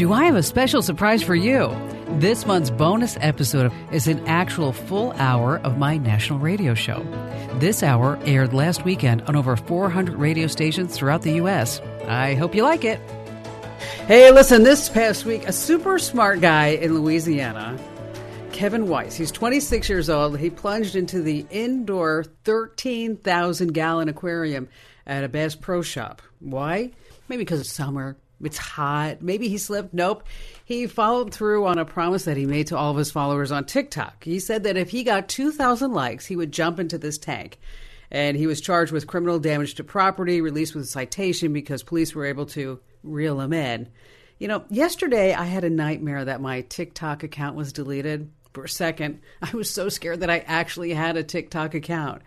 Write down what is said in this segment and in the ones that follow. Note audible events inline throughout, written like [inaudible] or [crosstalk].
Do I have a special surprise for you? This month's bonus episode is an actual full hour of my national radio show. This hour aired last weekend on over 400 radio stations throughout the U.S. I hope you like it. Hey, listen, this past week, a super smart guy in Louisiana, Kevin Weiss, he's 26 years old. He plunged into the indoor 13,000 gallon aquarium at a Bass Pro Shop. Why? Maybe because it's summer. It's hot. Maybe he slipped. Nope. He followed through on a promise that he made to all of his followers on TikTok. He said that if he got 2,000 likes, he would jump into this tank. And he was charged with criminal damage to property, released with a citation because police were able to reel him in. You know, yesterday I had a nightmare that my TikTok account was deleted for a second, [laughs] I was so scared that I actually had a TikTok account.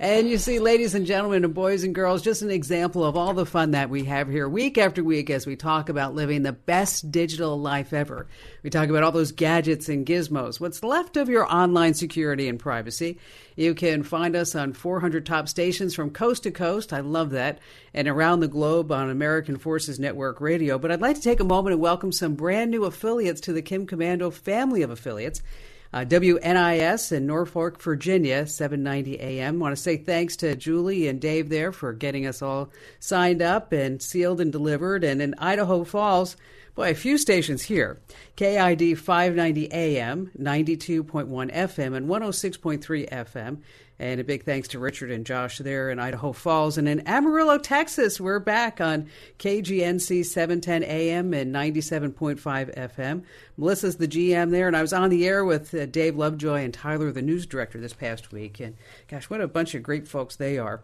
And you see, ladies and gentlemen, and boys and girls, just an example of all the fun that we have here week after week as we talk about living the best digital life ever. We talk about all those gadgets and gizmos, what's left of your online security and privacy. You can find us on 400 top stations from coast to coast. I love that. And around the globe on American Forces Network Radio. But I'd like to take a moment and welcome some brand new affiliates to the Kim Komando family of affiliates. Uh, WNIS in Norfolk, Virginia, 790 AM. Want to say thanks to Julie and Dave there for getting us all signed up and sealed and delivered. And in Idaho Falls, boy, a few stations here. KID 590 AM, 92.1 FM, and 106.3 FM. And a big thanks to Richard and Josh there in Idaho Falls. And in Amarillo, Texas, we're back on KGNC 710 AM and 97.5 FM. Melissa's the GM there, and I was on the air with uh, Dave Lovejoy and Tyler, the news director, this past week. And gosh, what a bunch of great folks they are.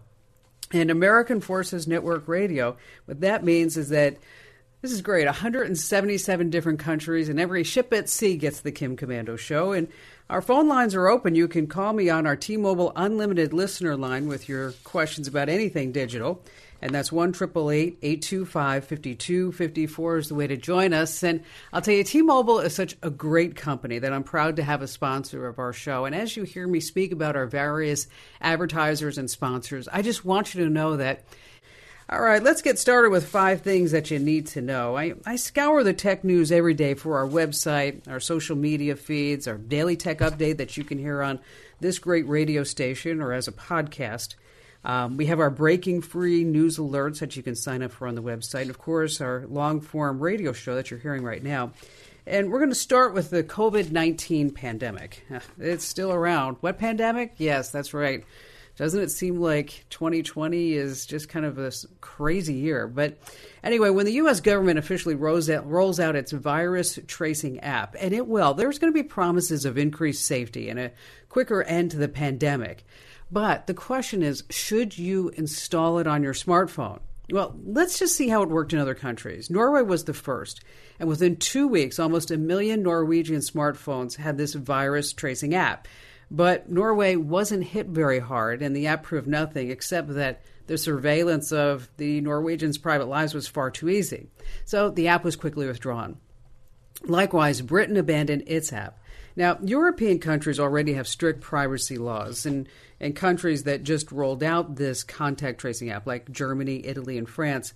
And American Forces Network Radio, what that means is that this is great. 177 different countries, and every ship at sea gets the Kim Komando show. And our phone lines are open. You can call me on our T Mobile Unlimited listener line with your questions about anything digital. And that's 1 825 5254 is the way to join us. And I'll tell you, T Mobile is such a great company that I'm proud to have a sponsor of our show. And as you hear me speak about our various advertisers and sponsors, I just want you to know that all right, let's get started with five things that you need to know. I, I scour the tech news every day for our website, our social media feeds, our daily tech update that you can hear on this great radio station or as a podcast. Um, we have our breaking free news alerts that you can sign up for on the website. And of course, our long form radio show that you're hearing right now. And we're going to start with the COVID 19 pandemic. It's still around. What pandemic? Yes, that's right. Doesn't it seem like 2020 is just kind of a crazy year? But anyway, when the U.S. government officially rolls out, rolls out its virus tracing app, and it will, there's going to be promises of increased safety and a quicker end to the pandemic. But the question is should you install it on your smartphone? Well, let's just see how it worked in other countries. Norway was the first, and within two weeks, almost a million Norwegian smartphones had this virus tracing app. But Norway wasn't hit very hard, and the app proved nothing except that the surveillance of the Norwegians' private lives was far too easy. So the app was quickly withdrawn. Likewise, Britain abandoned its app. Now, European countries already have strict privacy laws, and, and countries that just rolled out this contact tracing app, like Germany, Italy, and France,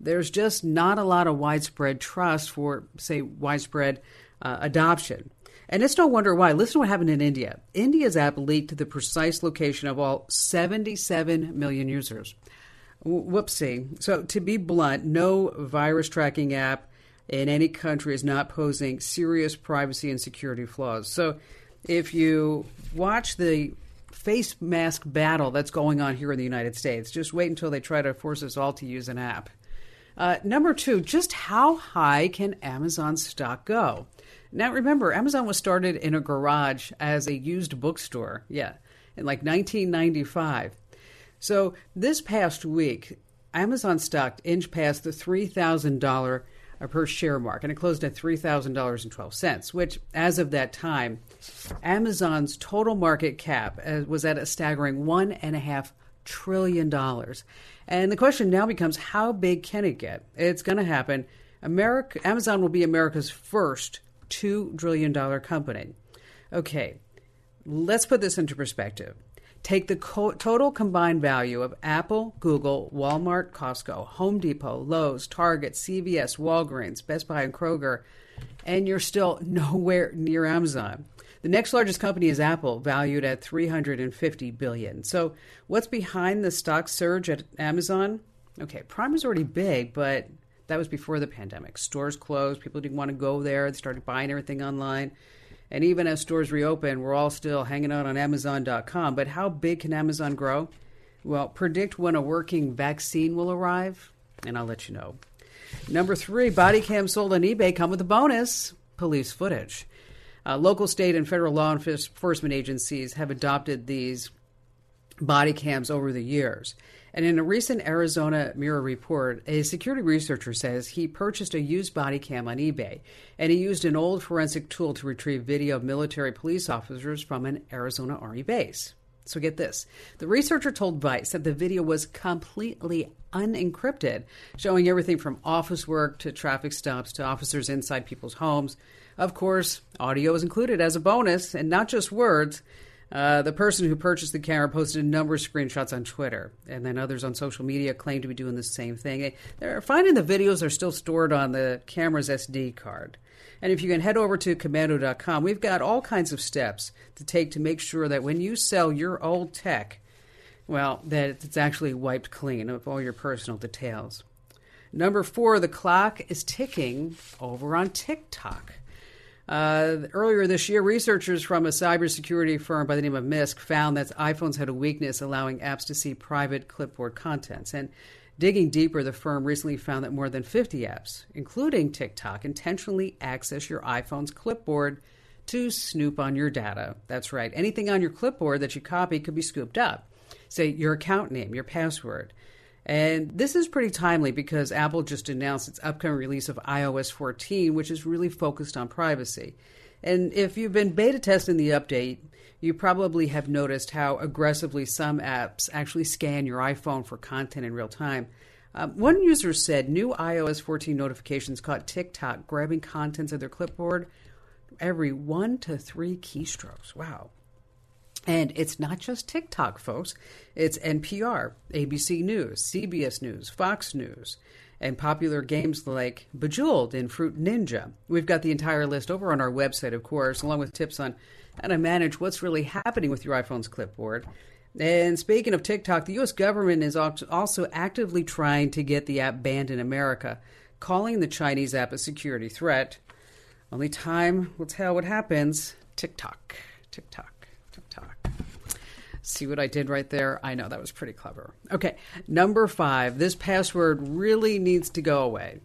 there's just not a lot of widespread trust for, say, widespread uh, adoption. And it's no wonder why. Listen to what happened in India. India's app leaked the precise location of all 77 million users. Whoopsie. So, to be blunt, no virus tracking app in any country is not posing serious privacy and security flaws. So, if you watch the face mask battle that's going on here in the United States, just wait until they try to force us all to use an app. Uh, number two, just how high can Amazon stock go? Now, remember, Amazon was started in a garage as a used bookstore. Yeah, in like 1995. So this past week, Amazon stock inched past the $3,000 per share mark, and it closed at $3,000.12, which, as of that time, Amazon's total market cap uh, was at a staggering $1.5 trillion. And the question now becomes how big can it get? It's going to happen. America, Amazon will be America's first $2 trillion company. Okay, let's put this into perspective. Take the co- total combined value of Apple, Google, Walmart, Costco, Home Depot, Lowe's, Target, CVS, Walgreens, Best Buy, and Kroger, and you're still [laughs] nowhere near Amazon. The next largest company is Apple, valued at 350 billion. So, what's behind the stock surge at Amazon? Okay, Prime is already big, but that was before the pandemic. Stores closed, people didn't want to go there, they started buying everything online. And even as stores reopen, we're all still hanging out on Amazon.com. But how big can Amazon grow? Well, predict when a working vaccine will arrive, and I'll let you know. Number three, body cam sold on eBay come with a bonus police footage. Uh, local, state, and federal law enforcement agencies have adopted these body cams over the years. And in a recent Arizona Mirror report, a security researcher says he purchased a used body cam on eBay and he used an old forensic tool to retrieve video of military police officers from an Arizona Army base. So get this. The researcher told Vice that the video was completely unencrypted, showing everything from office work to traffic stops to officers inside people's homes. Of course, audio is included as a bonus and not just words. Uh, the person who purchased the camera posted a number of screenshots on Twitter, and then others on social media claim to be doing the same thing. They're finding the videos are still stored on the camera's SD card. And if you can head over to komando.com, we've got all kinds of steps to take to make sure that when you sell your old tech, well, that it's actually wiped clean of all your personal details. Number four, the clock is ticking over on TikTok. Uh, earlier this year, researchers from a cybersecurity firm by the name of Mysk found that iPhones had a weakness allowing apps to see private clipboard contents. And digging deeper, the firm recently found that more than 50 apps, including TikTok, intentionally access your iPhone's clipboard to snoop on your data. That's right. Anything on your clipboard that you copy could be scooped up. Say your account name, your password. And this is pretty timely because Apple just announced its upcoming release of iOS 14, which is really focused on privacy. And if you've been beta testing the update, you probably have noticed how aggressively some apps actually scan your iPhone for content in real time. Um, one user said new iOS 14 notifications caught TikTok grabbing contents of their clipboard every one to three keystrokes. Wow. And it's not just TikTok, folks. It's NPR, ABC News, CBS News, Fox News, and popular games like Bejeweled and Fruit Ninja. We've got the entire list over on our website, of course, along with tips on how to manage what's really happening with your iPhone's clipboard. And speaking of TikTok, the U.S. government is also actively trying to get the app banned in America, calling the Chinese app a security threat. Only time will tell what happens. TikTok. TikTok. See what I did right there? I know that was pretty clever. Okay, number five. This password really needs to go away.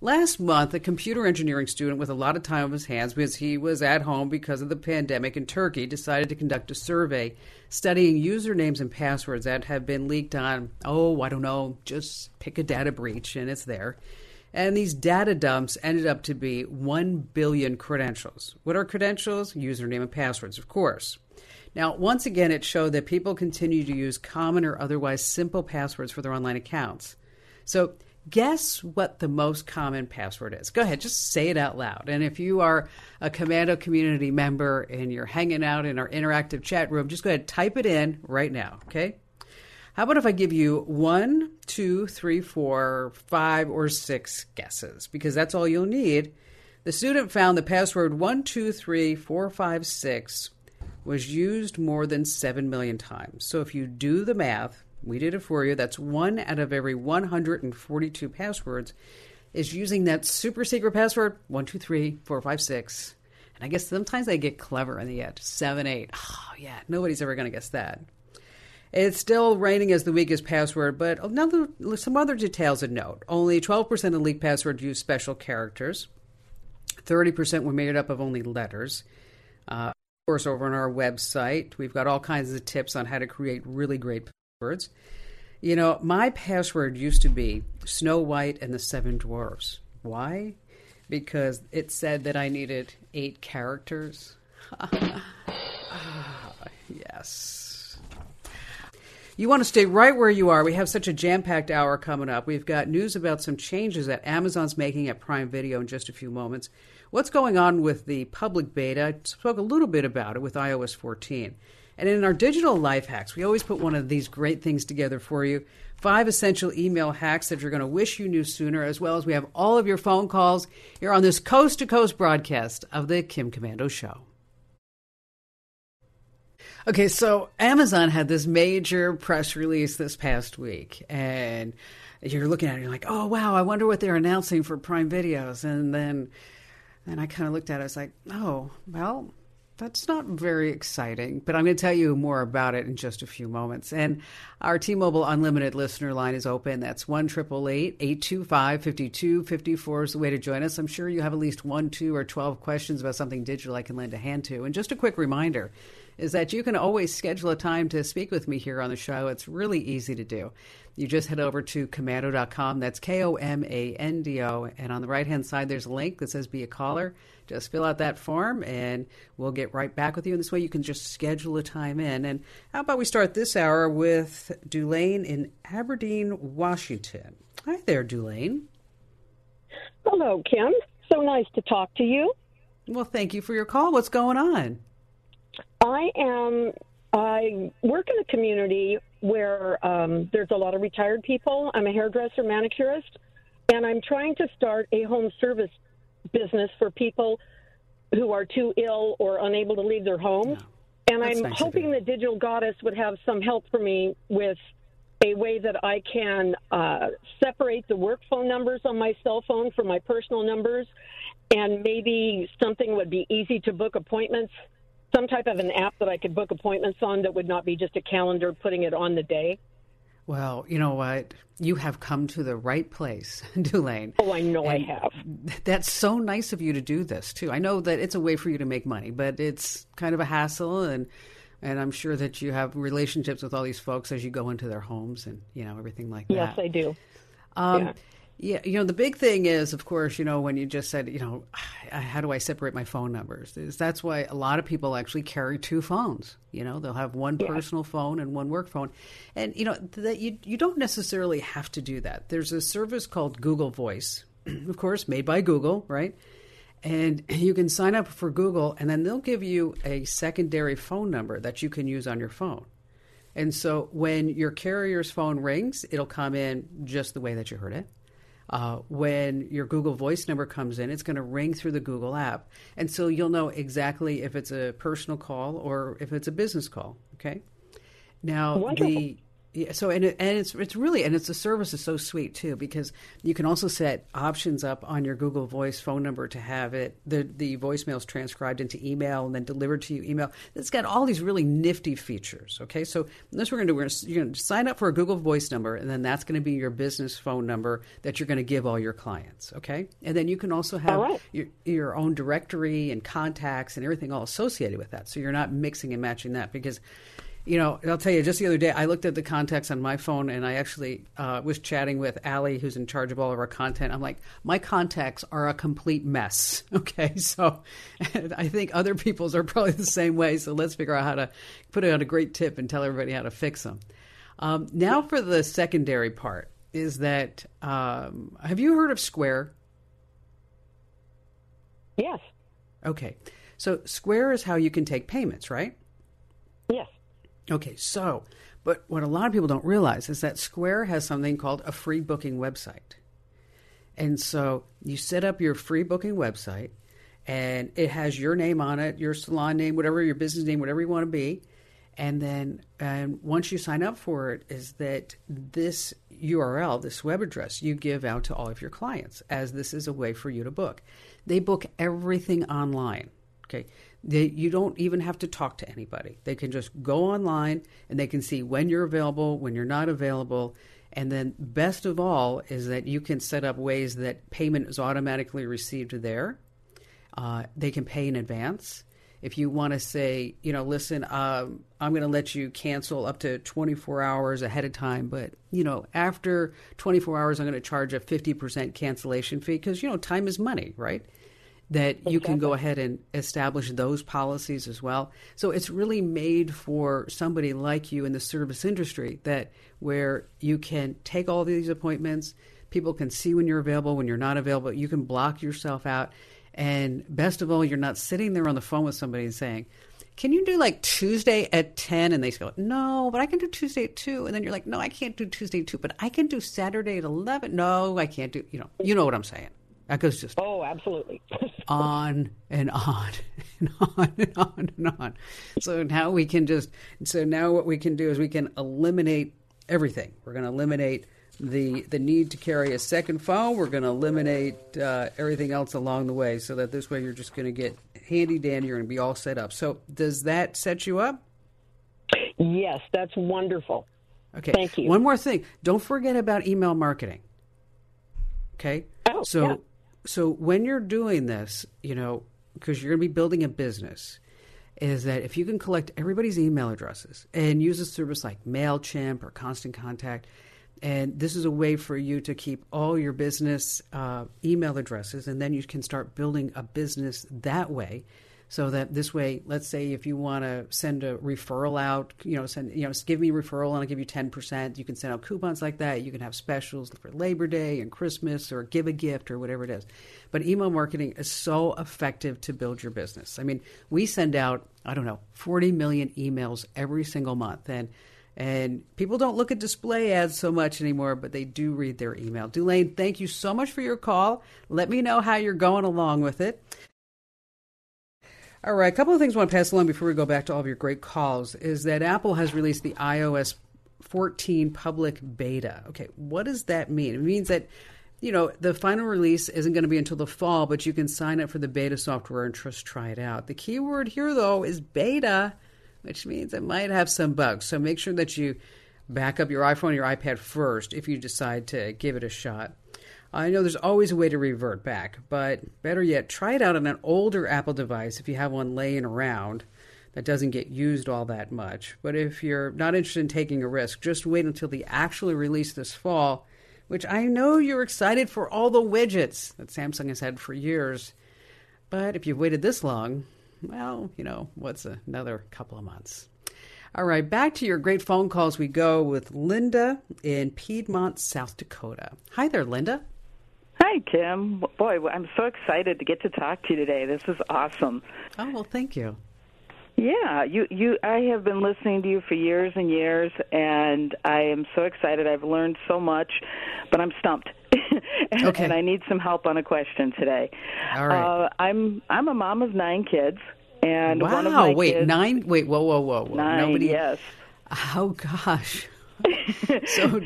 Last month, a computer engineering student with a lot of time on his hands because he was at home because of the pandemic in Turkey decided to conduct a survey studying usernames and passwords that have been leaked on, oh, I don't know, just pick a data breach and it's there. And these data dumps ended up to be 1 billion credentials. What are credentials? Username and passwords, of course. Now, once again, it showed that people continue to use common or otherwise simple passwords for their online accounts. So, guess what the most common password is? Go ahead, just say it out loud. And if you are a Komando community member and you're hanging out in our interactive chat room, just go ahead, type it in right now, okay? How about if I give you one, two, three, four, five, or six guesses? Because that's all you'll need. The student found the password one, two, three, four, five, six was used more than 7 million times. So if you do the math, we did it for you, that's one out of every 142 passwords is using that super secret password 123456. And I guess sometimes they get clever and they get 7 8. Oh, yeah, nobody's ever going to guess that. It's still reigning as the weakest password, but another, some other details of note. Only 12% of leaked passwords use special characters. 30% were made up of only letters. Uh, course, over on our website, we've got all kinds of tips on how to create really great passwords. You know, my password used to be Snow White and the Seven Dwarfs. Why? Because it said that I needed eight characters. [laughs] yes. You want to stay right where you are. We have such a jam packed hour coming up. We've got news about some changes that Amazon's making at Prime Video in just a few moments what's going on with the public beta. I spoke a little bit about it with iOS 14. And in our digital life hacks, we always put one of these great things together for you. Five essential email hacks that you're going to wish you knew sooner, as well as we have all of your phone calls here on this coast to coast broadcast of the Kim Komando Show. Okay, so Amazon had this major press release this past week, and you're looking at it, and you're like, oh wow, I wonder what they're announcing for Prime Videos, and then and I kind of looked at it, I was like, oh well, that's not very exciting, but I'm going to tell you more about it in just a few moments. And our T-Mobile Unlimited listener line is open. That's 1-888-825-5254 is the way to join us. I'm sure you have at least one, two, or twelve questions about something digital I can lend a hand to. And just a quick reminder is that you can always schedule a time to speak with me here on the show. It's really easy to do. You just head over to komando.com. That's K O M A N D O. And on the right hand side, there's a link that says Be a Caller. Just fill out that form and we'll get right back with you. And this way you can just schedule a time in. And how about we start this hour with Dulaine in Aberdeen, Washington? Hi there, Dulaine. Hello, Kim. So nice to talk to you. Well, thank you for your call. What's going on? I am. I work in a community where um, there's a lot of retired people. I'm a hairdresser, manicurist, and I'm trying to start a home service business for people who are too ill or unable to leave their homes. Yeah. And That's I'm nice hoping the Digital Goddess would have some help for me with a way that I can uh, separate the work phone numbers on my cell phone from my personal numbers, and maybe something would be easy to book appointments some type of an app that I could book appointments on that would not be just a calendar putting it on the day. Well, you know what? You have come to the right place, [laughs] Dulaine. Oh, I know and I have. That's so nice of you to do this too. I know that it's a way for you to make money, but it's kind of a hassle and and I'm sure that you have relationships with all these folks as you go into their homes and you know everything like that. Yes, I do. Um, yeah. Yeah, you know, the big thing is, of course, you know, when you just said, you know, how do I separate my phone numbers? Is that's why a lot of people actually carry two phones. You know, they'll have one yeah. personal phone and one work phone, and you know that you you don't necessarily have to do that. There's a service called Google Voice, [clears throat] of course, made by Google, right? And [clears throat] you can sign up for Google, and then they'll give you a secondary phone number that you can use on your phone. And so when your carrier's phone rings, it'll come in just the way that you heard it uh, when your Google Voice number comes in, it's going to ring through the Google app. And so you'll know exactly if it's a personal call or if it's a business call. Okay. Now, Wonderful. the yeah, so and it, and it's it's really and it's the service is so sweet too because you can also set options up on your Google Voice phone number to have it the the voicemails transcribed into email and then delivered to you email. It's got all these really nifty features. Okay, so this we're going to do. We're gonna, you're going to sign up for a Google Voice number and then that's going to be your business phone number that you're going to give all your clients. Okay, and then you can also have right. your your own directory and contacts and everything all associated with that. So you're not mixing and matching that because you know, I'll tell you, just the other day, I looked at the contacts on my phone and I actually uh, was chatting with Allie, who's in charge of all of our content. I'm like, my contacts are a complete mess. [laughs] Okay. So I think other people's are probably the same way. So let's figure out how to put it on a great tip and tell everybody how to fix them. Um, now for the secondary part is that um, have you heard of Square? Yes. Okay. So Square is how you can take payments, right? Yes. Okay, so, but what a lot of people don't realize is that Square has something called a free booking website. And so you set up your free booking website, and it has your name on it, your salon name, whatever your business name, whatever you want to be. And then, and once you sign up for it, is that this URL, this web address, you give out to all of your clients, as this is a way for you to book. They book everything online. Okay, they, you don't even have to talk to anybody. They can just go online and they can see when you're available, when you're not available. And then, best of all, is that you can set up ways that payment is automatically received there. Uh, they can pay in advance. If you want to say, you know, listen, um, I'm going to let you cancel up to 24 hours ahead of time, but, you know, after 24 hours, I'm going to charge a 50% cancellation fee because, you know, time is money, right? That exactly. you can go ahead and establish those policies as well. So it's really made for somebody like you in the service industry that where you can take all these appointments, people can see when you're available, when you're not available, you can block yourself out. And best of all, you're not sitting there on the phone with somebody and saying, can you do like Tuesday at 10? And they go, no, but I can do Tuesday at 2. And then you're like, no, I can't do Tuesday at 2, but I can do Saturday at 11. No, I can't do, you know, you know what I'm saying. That goes just oh, absolutely [laughs] on and on [laughs] and on and on and on. So now we can just so now what we can do is we can eliminate everything. We're going to eliminate the the need to carry a second file. We're going to eliminate uh, everything else along the way, so that this way you're just going to get handy dandy. You're going to be all set up. So does that set you up? Yes, that's wonderful. Okay. Thank you. One more thing. Don't forget about email marketing. Okay. Oh, so yeah. So when you're doing this, you know, because you're going to be building a business, is that if you can collect everybody's email addresses and use a service like Mailchimp or Constant Contact, and this is a way for you to keep all your business uh, email addresses, and then you can start building a business that way. So that this way, let's say if you want to send a referral out, you know, send you know, give me referral and I'll give you ten percent. You can send out coupons like that. You can have specials for Labor Day and Christmas, or give a gift or whatever it is. But email marketing is so effective to build your business. I mean, we send out I don't know forty million emails every single month, and and people don't look at display ads so much anymore, but they do read their email. Dulane, thank you so much for your call. Let me know how you're going along with it. All right, a couple of things I want to pass along before we go back to all of your great calls is that Apple has released the iOS 14 public beta. Okay, what does that mean? It means that you know the final release isn't going to be until the fall, but you can sign up for the beta software and just try it out. The key word here, though, is beta, which means it might have some bugs. So make sure that you back up your iPhone or your iPad first if you decide to give it a shot. I know there's always a way to revert back, but better yet, try it out on an older Apple device if you have one laying around that doesn't get used all that much. But if you're not interested in taking a risk, just wait until the actual release this fall, which I know you're excited for all the widgets that Samsung has had for years. But if you've waited this long, well, you know, what's another couple of months? All right, back to your great phone calls we go with Linda in Piedmont, South Dakota. Hi there, Linda. Hi, Kim. Boy, I'm so excited to get to talk to you today. This is awesome. Oh, well, thank you. Yeah, you you I have been listening to you for years and years and I am so excited. I've learned so much, but I'm stumped. [laughs] and, Okay. and I need some help on a question today. All right. Uh, I'm I'm a mom of 9 kids and wow, one of my wait, kids nine? Wait, whoa, whoa, whoa, whoa. nine, Nobody. yes. Oh gosh. [laughs] so,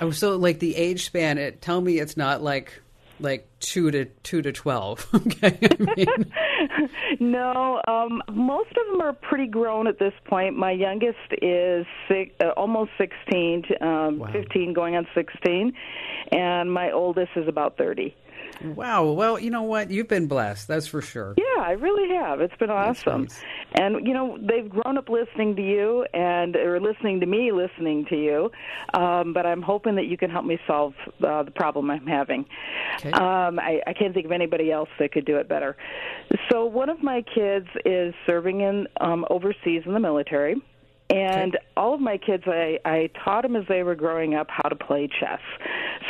oh, so like the age span. It tell me it's not like like two to two to twelve. [laughs] Okay, I mean, [laughs] No, um, most of them are pretty grown at this point. My youngest is six, uh, almost 16, um, Wow. 15 going on 16, and my oldest is about 30. Wow. Well, you know what? You've been blessed. That's for sure. Yeah, I really have. It's been awesome. nice. And you know, they've grown up listening to you and or listening to me listening to you. Um, but I'm hoping that you can help me solve uh, the problem I'm having. Okay. Um, I, I can't think of anybody else that could do it better. So one of my kids is serving in um, overseas in the military. And Okay. all of my kids, I, I taught them as they were growing up how to play chess.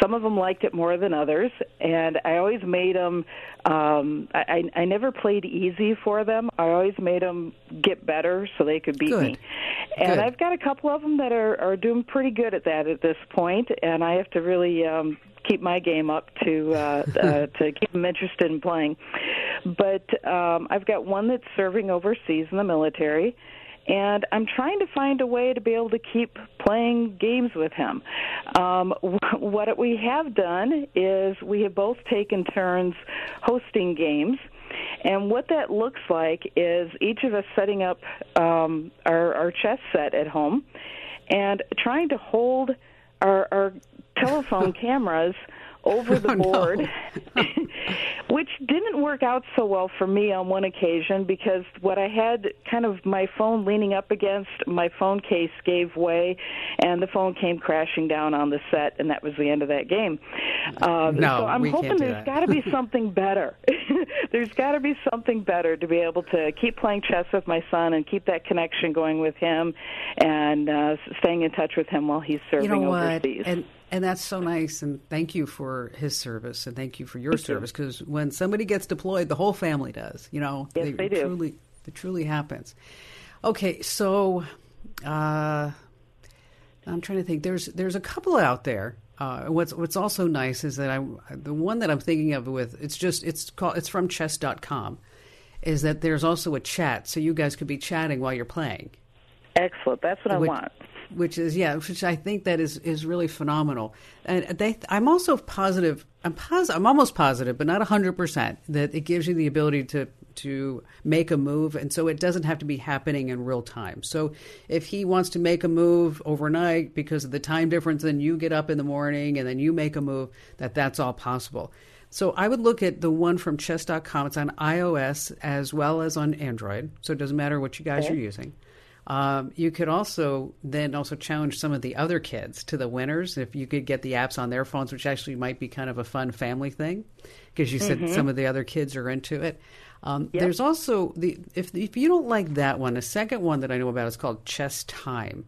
Some of them liked it more than others, and I always made them. Um, I, I never played easy for them. I always made them get better so they could beat Good. me. And Good. I've got a couple of them that are are doing pretty good at that at this point, and I have to really um, keep my game up to uh, uh, [laughs] to keep them interested in playing. But um, I've got one that's serving overseas in the military and I'm trying to find a way to be able to keep playing games with him. Um, [laughs] what we have done is we have both taken turns hosting games. And what that looks like is each of us setting up um, our, our chess set at home and trying to hold our, our [laughs] telephone cameras over the [laughs] Oh, no. board, [laughs] [laughs] which didn't work out so well for me on one occasion because what I had kind of my phone leaning up against, my phone case gave way, and the phone came crashing down on the set, and that was the end of that game. Um, No, so I'm we can't hoping do there's got to be something better. there's got to be something better to be able to keep playing chess with my son and keep that connection going with him, and uh, staying in touch with him while he's serving you know overseas. And and that's so nice. And thank you for his service, and thank you for your service. Because when somebody gets deployed, the whole family does. You know, Yes, they do. truly It truly happens. Okay, so uh, I'm trying to think. There's there's a couple out there. Uh, what's what's also nice is that I the one that I'm thinking of with it's just it's called it's from chess.com is that there's also a chat so you guys could be chatting while you're playing. Excellent. That's what which, I want. Which is yeah, which I think that is is really phenomenal. And they I'm also positive I'm positive I'm almost positive but not 100% that it gives you the ability to to make a move, and so it doesn't have to be happening in real time. So if he wants to make a move overnight because of the time difference, then you get up in the morning and then you make a move. That that's all possible. So I would look at the one from chess.com. It's on iOS as well as on Android. So it doesn't matter what you guys okay. are using. Um, you could also then also challenge some of the other kids to the winners if you could get the apps on their phones, which actually might be kind of a fun family thing because you said mm-hmm. some of the other kids are into it. Um, yep. There's also the if if you don't like that one, a second one that I know about is called Chess Time,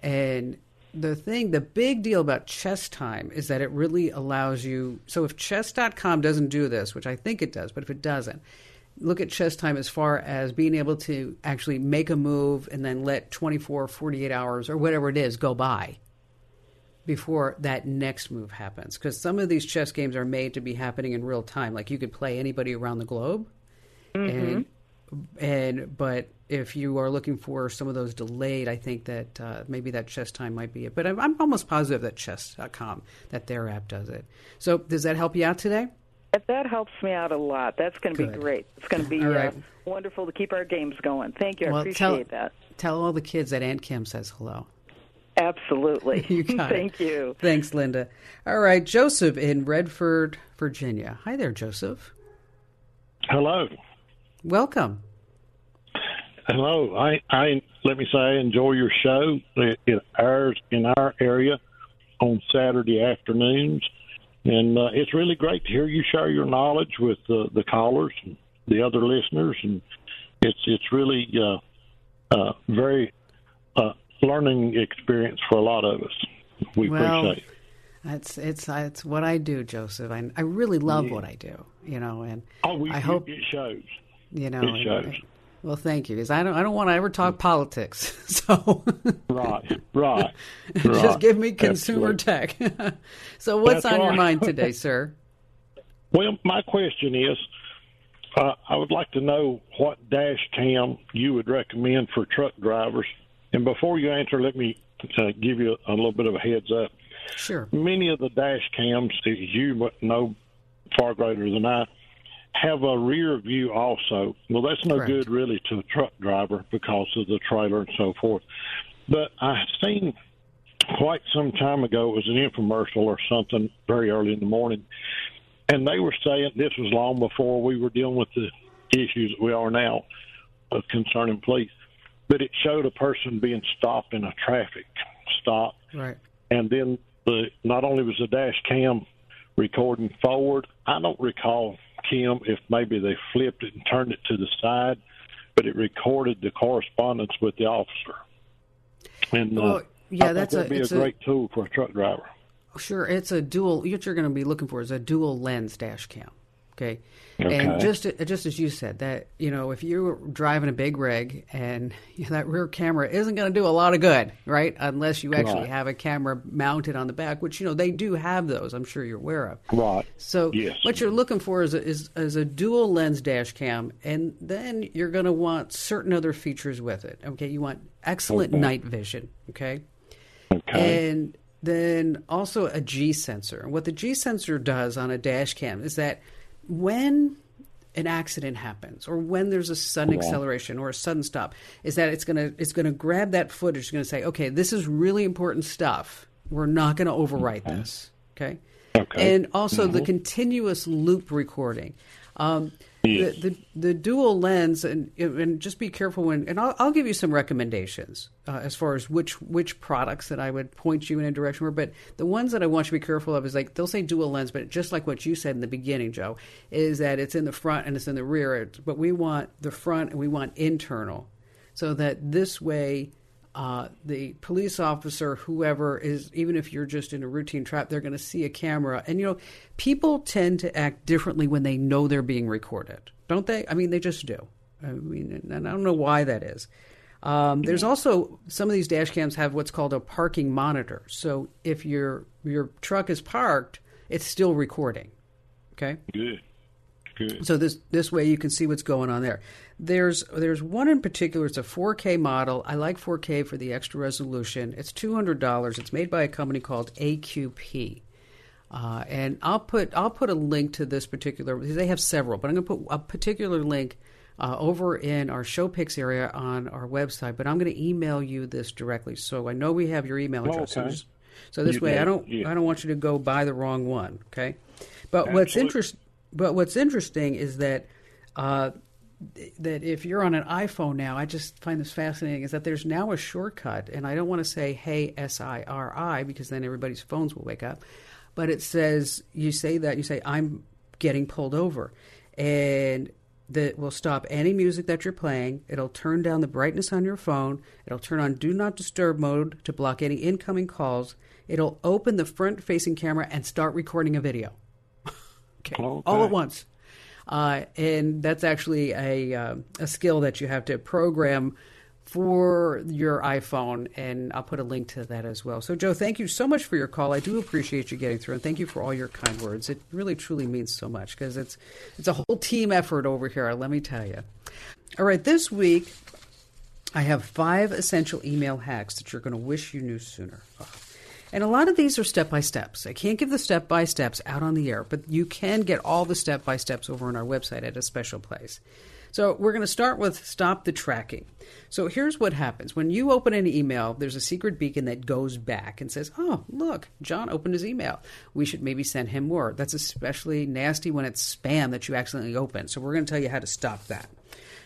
and the thing, the big deal about Chess Time is that it really allows you. So if Chess.com doesn't do this, which I think it does, but if it doesn't, look at Chess Time as far as being able to actually make a move and then let 24, 48 hours or whatever it is go by before that next move happens. Because some of these chess games are made to be happening in real time. Like you could play anybody around the globe Mm-hmm. And and but if you are looking for some of those delayed, I think that uh, maybe that chess time might be it. But I'm, I'm almost positive that chess.com, that their app does it. So does that help you out today? That helps me out a lot. That's going to be great. It's going to be right. uh, wonderful to keep our games going. Thank you. I well, appreciate tell, that. Tell all the kids that Aunt Kim says hello. Absolutely. [laughs] you got Thank it. you. Thanks, Linda. All right, Joseph in Radford, Virginia. Hi there, Joseph. Hello. Welcome. Hello. I, I let me say I enjoy your show. It, it airs in our area on Saturday afternoons, and uh, it's really great to hear you share your knowledge with uh, the callers and the other listeners, and it's it's really uh, uh, very uh, learning experience for a lot of us. We well, appreciate. It. It's it's it's what I do, Joseph. I I really love yeah. what I do, you know, and oh, we, I hope it shows. You know, it shows. Well, thank you, because I don't I don't want to ever talk politics. [laughs] So right, right, [laughs] just give me consumer tech. [laughs] so, what's That's on right. your mind today, sir? Well, my question is, uh, I would like to know what dash cam you would recommend for truck drivers. And before you answer, let me uh, give you a little bit of a heads up. Sure. Many of the dash cams, as you know far greater than I, have a rear view also. Well, that's no Correct. good really to a truck driver because of the trailer and so forth. But I seen quite some time ago it was an infomercial or something very early in the morning, and they were saying this was long before we were dealing with the issues that we are now of concerning police. But it showed a person being stopped in a traffic stop, right? And then the not only was the dash cam recording forward, I don't recall Kim if maybe they flipped it and turned it to the side, but it recorded the correspondence with the officer. And uh, yeah, that's a, be a great a, tool for a truck driver. Sure, it's a dual. What you're going to be looking for is a dual lens dash cam. Okay? okay. And just just as you said that you know if you're driving a big rig and [laughs] that rear camera isn't going to do a lot of good, right? Unless you actually right. have a camera mounted on the back, which you know they do have those. I'm sure you're aware of. Right. So yes. what you're looking for is a, is, is a dual lens dash cam, and then you're going to want certain other features with it. Okay, you want excellent okay. night vision. Okay. Okay. And then also a G sensor. What the G sensor does on a dash cam is that when an accident happens or when there's a sudden acceleration or a sudden stop is that it's going to it's going to grab that footage. It's going to say okay this is really important stuff. We're not going to overwrite okay. this. Okay? Okay. And also mm-hmm. the continuous loop recording. Um, the, the the dual lens and and just be careful when and I'll, I'll give you some recommendations uh, as far as which which products that I would point you in a direction for. But the ones that I want you to be careful of is like they'll say dual lens, but just like what you said in the beginning, Joe, is that it's in the front and it's in the rear. But we want the front and we want internal, so that this way uh, the police officer, whoever is, even if you're just in a routine trap, they're going to see a camera. And, you know, people tend to act differently when they know they're being recorded, don't they? I mean, they just do. I mean, and I don't know why that is. Um, there's also some of these dash cams have what's called a parking monitor. So if your your truck is parked, it's still recording. Okay. Good. Good. So this this way you can see what's going on there. There's there's one in particular. It's a 4K model. I like 4K for the extra resolution. It's two hundred dollars. It's made by a company called AQP. Uh, and I'll put I'll put a link to this particular. They have several, but I'm going to put a particular link uh, over in our show pics area on our website. But I'm going to email you this directly, so I know we have your email address. okay. So, so this You way, I don't yeah. I don't want you to go buy the wrong one. Okay, but what's Absolutely. interest but what's interesting is that. Uh, that if you're on an iPhone now, I just find this fascinating. Is that there's now a shortcut, and I don't want to say "Hey S I R I" because then everybody's phones will wake up. But it says you say that you say I'm getting pulled over, and that will stop any music that you're playing. It'll turn down the brightness on your phone. It'll turn on Do Not Disturb mode to block any incoming calls. It'll open the front-facing camera and start recording a video. [laughs] okay, Okay. all at once. Uh, and that's actually a uh, a skill that you have to program for your iPhone, and I'll put a link to that as well. So, Joe, thank you so much for your call. I do appreciate you getting through, and thank you for all your kind words. It really, truly means so much because it's it's a whole team effort over here. Let me tell you. All right, this week I have five essential email hacks that you're going to wish you knew sooner. And a lot of these are step by steps. I can't give the step by steps out on the air, but you can get all the step by steps over on our website at a special place. So we're going to start with stop the tracking. So here's what happens. When you open an email, there's a secret beacon that goes back and says, Oh, look, John opened his email. We should maybe send him more. That's especially nasty when it's spam that you accidentally open. So we're going to tell you how to stop that.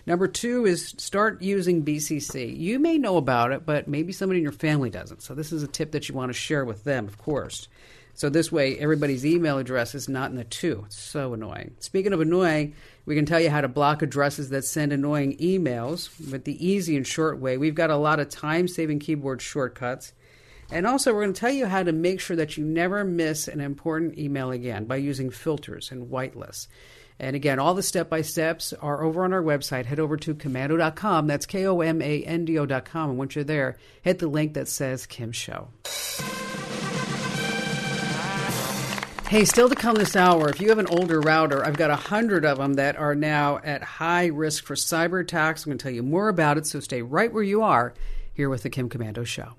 Number two is start using BCC. You may know about it, but maybe somebody in your family doesn't. So this is a tip that you want to share with them, of course. So this way, everybody's email address is not in the two. It's so annoying. Speaking of annoying, we can tell you how to block addresses that send annoying emails with the easy and short way. We've got a lot of time saving keyboard shortcuts. And also, we're going to tell you how to make sure that you never miss an important email again by using filters and whitelists. And again, all the step by steps are over on our website. Head over to komando.com. That's K O M A N D O.com. And once you're there, hit the link that says Kim Show. Hey, still to come this hour, if you have an older router, I've got a hundred of them that are now at high risk for cyber attacks. I'm going to tell you more about it, so stay right where you are here with the Kim Komando Show.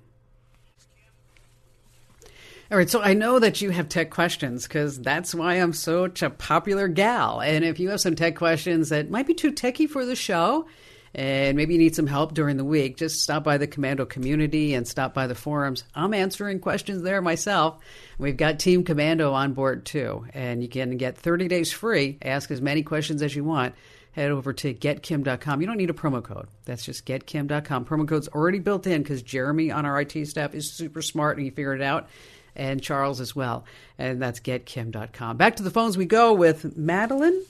All right, so I know that you have tech questions because that's why I'm such a popular gal. And if you have some tech questions that might be too techy for the show, and maybe you need some help during the week, just stop by the Komando community and stop by the forums. I'm answering questions there myself. We've got Team Komando on board too, and you can get 30 days free. Ask as many questions as you want. Head over to getkim.com. You don't need a promo code. That's just getkim.com. Promo code's already built in because Jeremy on our IT staff is super smart and he figured it out and Charles as well. And that's getkim.com. Back to the phones we go with Madeline.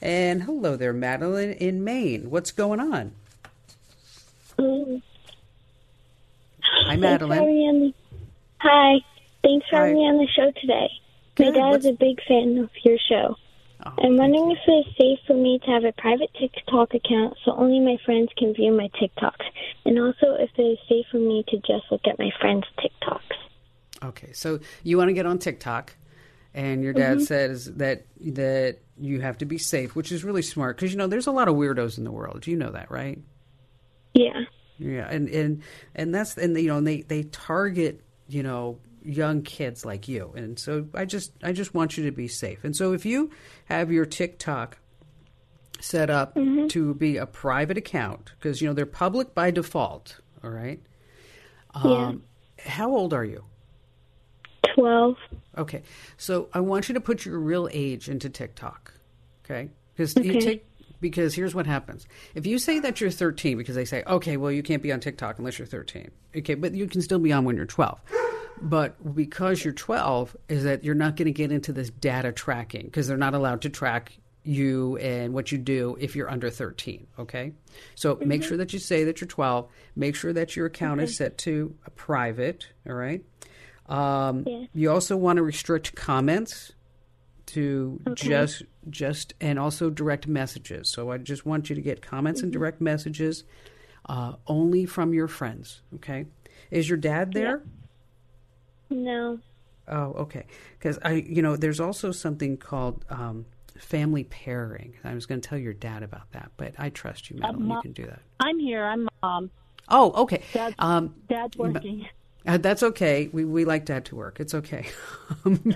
And hello there, Madeline in Maine. What's going on? Um, Hi, Madeline. having on the- Hi. Thanks for Hi. having me on the show today. Good. My dad What's- is a big fan of your show. Oh, I'm wondering if it's safe for me to have a private TikTok account so only my friends can view my TikToks. And also if it is safe for me to just look at my friends' TikToks. Okay, so you want to get on TikTok, and your dad says that that you have to be safe, which is really smart because you know there's a lot of weirdos in the world. You know that, right? Yeah. Yeah, and and and that's and you know they they target you know young kids like you, and so I just I just want you to be safe. And so if you have your TikTok set up to be a private account because you know they're public by default, all right? Um, How old are you? 12. Okay, so I want you to put your real age into TikTok, okay? Because Okay. because here's what happens: if you say that you're 13, because they say, okay, well you can't be on TikTok unless you're 13, okay, but you can still be on when you're 12. But because you're 12, is that you're not going to get into this data tracking because they're not allowed to track you and what you do if you're under 13. Okay, so make mm-hmm. sure that you say that you're 12. Make sure that your account is set to a private. All right. Um, Yeah. You also want to restrict comments to Okay. just just and also direct messages. So I just want you to get comments and direct messages uh, only from your friends. Okay, is your dad there? No. Oh, okay. Because I, you know, there's also something called um, family pairing. I was going to tell your dad about that, but I trust you, Madeline. you Mom- can do that. I'm here. I'm mom. Oh, okay. Dad's, Um, Dad's working. Uh, that's okay. We we like dad to work. It's okay. [laughs] Um,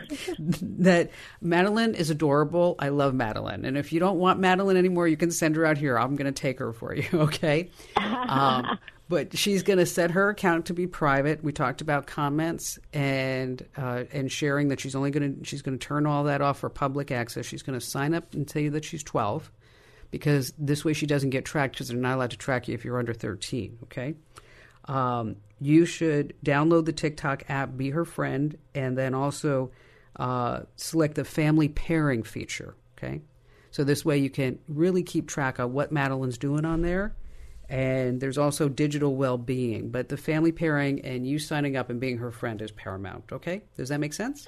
that Madeline is adorable. I love Madeline, and if you don't want Madeline anymore, you can send her out here. I'm going to take her for you. [laughs] Okay. Um, [laughs] but she's going to set her account to be private. We talked about comments and uh, and sharing that she's only going to she's going to turn all that off for public access. She's going to sign up and tell you that she's 12 because this way she doesn't get tracked because they're not allowed to track you if you're under 13. Okay. Um, you should download the TikTok app, be her friend, and then also uh, select the family pairing feature. Okay. So this way you can really keep track of what Madeline's doing on there. And there's also digital well being. But the family pairing and you signing up and being her friend is paramount. Okay. Does that make sense?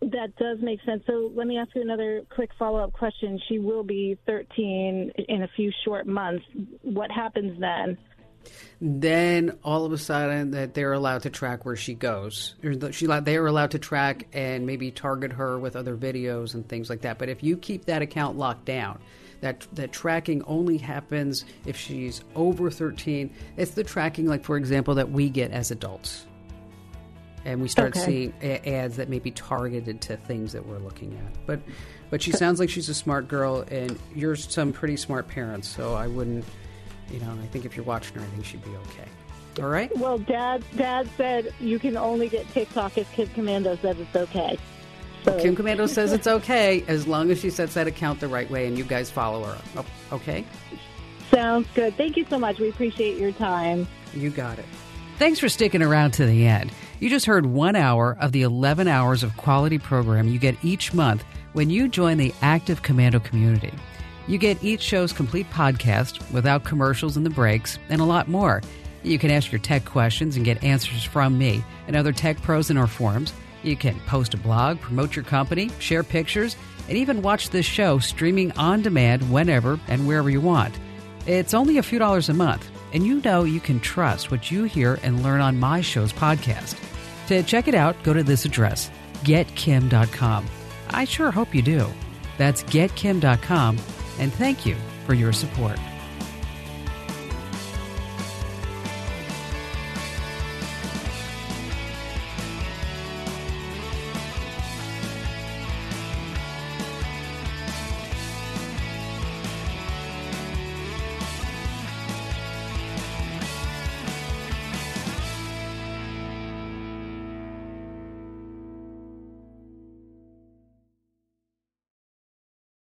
That does make sense. So let me ask you another quick follow up question. She will be 13 in a few short months. What happens then? Then all of a sudden that they're allowed to track where she goes. Or She they are allowed to track and maybe target her with other videos and things like that. But if you keep that account locked down, that that tracking only happens if she's over 13. It's the tracking like for example that we get as adults. And we start Okay. seeing a- ads that may be targeted to things that we're looking at. But but she sounds like she's a smart girl and you're some pretty smart parents, so I wouldn't you know, I think if you're watching her, I think she'd be okay. All right? Well, Dad, Dad said you can only get TikTok if Kid Komando says it's okay. So, Kim Komando says it's okay as long as she sets that account the right way and you guys follow her. Oh, okay? sounds good. Thank you so much. We appreciate your time. You got it. Thanks for sticking around to the end. You just heard one hour of the 11 hours of quality program you get each month when you join the Active Komando community. You get each show's complete podcast without commercials in the breaks and a lot more. You can ask your tech questions and get answers from me and other tech pros in our forums. You can post a blog, promote your company, share pictures, and even watch this show streaming on demand whenever and wherever you want. It's only a few dollars a month, and you know you can trust what you hear and learn on my show's podcast. To check it out, go to this address, getkim.com. I sure hope you do. That's getkim.com, and thank you for your support.